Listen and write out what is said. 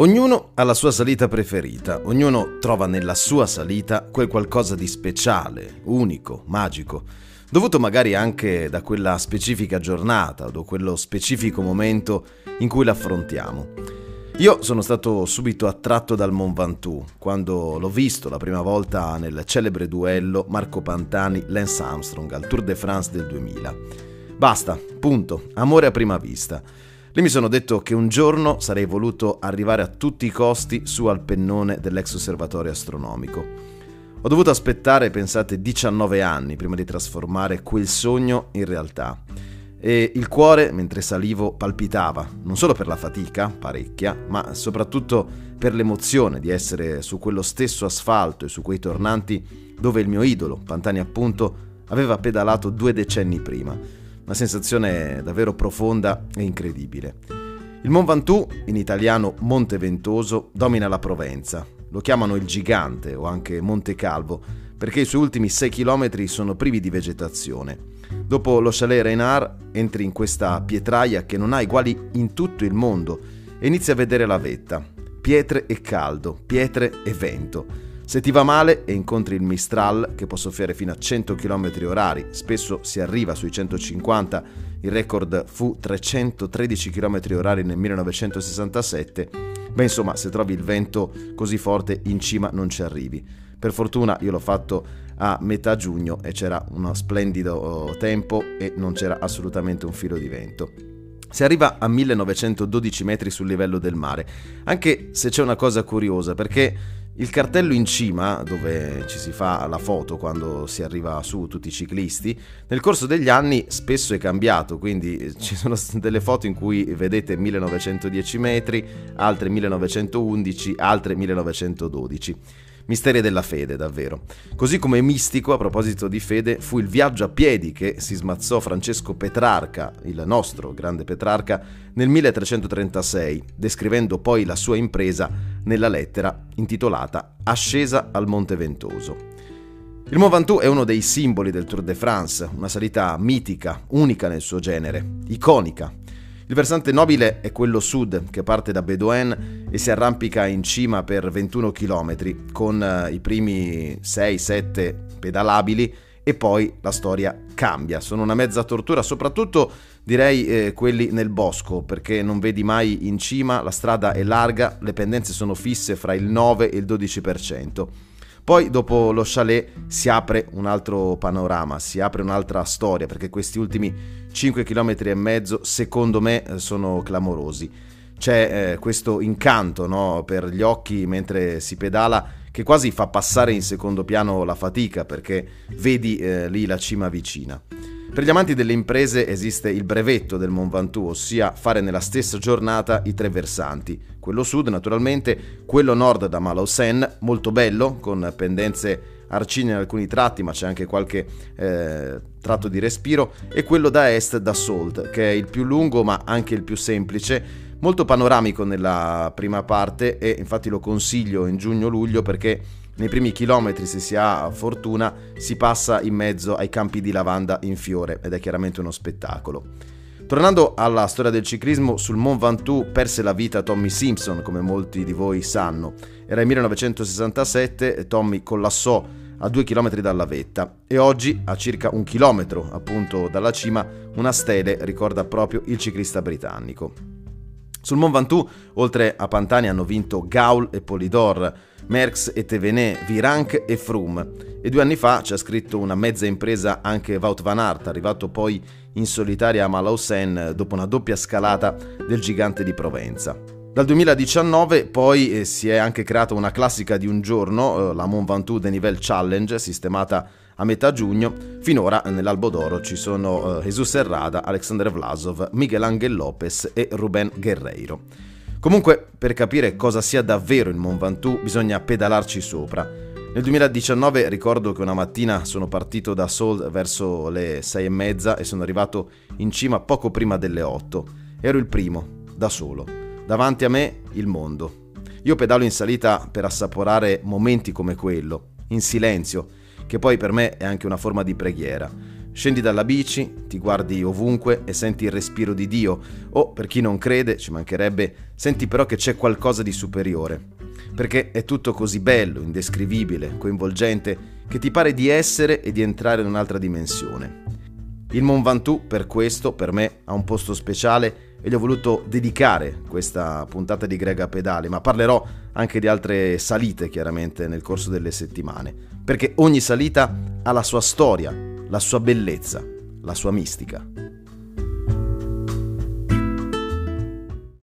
Ognuno ha la sua salita preferita, ognuno trova nella sua salita quel qualcosa di speciale, unico, magico, dovuto magari anche da quella specifica giornata o da quello specifico momento in cui l'affrontiamo. Io sono stato subito attratto dal Mont Ventoux quando l'ho visto la prima volta nel celebre duello Marco Pantani-Lance Armstrong al Tour de France del 2000. Basta, punto, amore a prima vista. Lì mi sono detto che un giorno sarei voluto arrivare a tutti i costi su al pennone dell'ex osservatorio astronomico. Ho dovuto aspettare, pensate, 19 anni prima di trasformare quel sogno in realtà. E il cuore, mentre salivo, palpitava, non solo per la fatica, parecchia, ma soprattutto per l'emozione di essere su quello stesso asfalto e su quei tornanti dove il mio idolo, Pantani appunto, aveva pedalato due decenni prima una sensazione davvero profonda e incredibile. Il Mont Ventoux, in italiano Monte Ventoso, domina la Provenza. Lo chiamano il Gigante o anche Monte Calvo perché i suoi ultimi 6 km sono privi di vegetazione. Dopo lo chalet Reynard entri in questa pietraia che non ha uguali in tutto il mondo e inizi a vedere la vetta. Pietre e caldo, pietre e vento. Se ti va male e incontri il Mistral, che può soffiare fino a 100 km orari, spesso si arriva sui 150, il record fu 313 km orari nel 1967, beh insomma se trovi il vento così forte in cima non ci arrivi. Per fortuna io l'ho fatto a metà giugno e c'era uno splendido oh, tempo e non c'era assolutamente un filo di vento. Si arriva a 1912 metri sul livello del mare, anche se c'è una cosa curiosa perché il cartello in cima, dove ci si fa la foto quando si arriva su tutti i ciclisti, nel corso degli anni spesso è cambiato, quindi ci sono delle foto in cui vedete 1910 metri, altre 1911, altre 1912. Misteri della fede, davvero. Così come mistico, a proposito di fede, fu il viaggio a piedi che si smazzò Francesco Petrarca, il nostro grande Petrarca, nel 1336, descrivendo poi la sua impresa nella lettera intitolata Ascesa al Monte Ventoso. Il Mont Ventoux è uno dei simboli del Tour de France, una salita mitica, unica nel suo genere, iconica, il versante nobile è quello sud, che parte da Bedouin e si arrampica in cima per 21 km, con eh, i primi 6-7 pedalabili e poi la storia cambia. Sono una mezza tortura, soprattutto direi eh, quelli nel bosco, perché non vedi mai in cima, la strada è larga, le pendenze sono fisse fra il 9 e il 12%. Poi dopo lo chalet si apre un altro panorama, si apre un'altra storia, perché questi ultimi 5 km e mezzo secondo me eh, sono clamorosi. C'è eh, questo incanto no, per gli occhi mentre si pedala che quasi fa passare in secondo piano la fatica perché vedi eh, lì la cima vicina. Per gli amanti delle imprese esiste il brevetto del Mont Ventoux, ossia fare nella stessa giornata i tre versanti. Quello sud, naturalmente, quello nord da Malausen, molto bello, con pendenze arcigne in alcuni tratti, ma c'è anche qualche eh, tratto di respiro, e quello da est da Salt, che è il più lungo ma anche il più semplice, molto panoramico nella prima parte e infatti lo consiglio in giugno-luglio perché nei primi chilometri, se si ha fortuna, si passa in mezzo ai campi di lavanda in fiore ed è chiaramente uno spettacolo. Tornando alla storia del ciclismo, sul Mont Ventoux perse la vita Tommy Simpson, come molti di voi sanno. Era il 1967 e Tommy collassò a due chilometri dalla vetta e oggi, a circa un chilometro appunto dalla cima, una stele ricorda proprio il ciclista britannico. Sul Mont Ventoux, oltre a Pantani, hanno vinto Gaul e Polidor, Merckx e Tevenet, Virank e Froome. E due anni fa ci ha scritto una mezza impresa anche Wout van Aert, arrivato poi in solitaria a Malausen dopo una doppia scalata del gigante di Provenza. Dal 2019 poi eh, si è anche creata una classica di un giorno, eh, la Mont Ventoux Denivel Challenge, sistemata a metà giugno. Finora nell'Albo d'Oro ci sono eh, Jesus Serrada, Alexander Vlasov, Miguel Angel Lopez e Ruben Guerreiro. Comunque, per capire cosa sia davvero il Mont Ventoux, bisogna pedalarci sopra. Nel 2019 ricordo che una mattina sono partito da Seoul verso le sei e mezza e sono arrivato in cima poco prima delle 8. Ero il primo, da solo. Davanti a me il mondo. Io pedalo in salita per assaporare momenti come quello, in silenzio, che poi per me è anche una forma di preghiera. Scendi dalla bici, ti guardi ovunque e senti il respiro di Dio, o per chi non crede, ci mancherebbe, senti però che c'è qualcosa di superiore. Perché è tutto così bello, indescrivibile, coinvolgente, che ti pare di essere e di entrare in un'altra dimensione. Il Mont Ventoux, per questo, per me, ha un posto speciale e gli ho voluto dedicare questa puntata di Grega Pedale, ma parlerò anche di altre salite chiaramente nel corso delle settimane, perché ogni salita ha la sua storia, la sua bellezza, la sua mistica.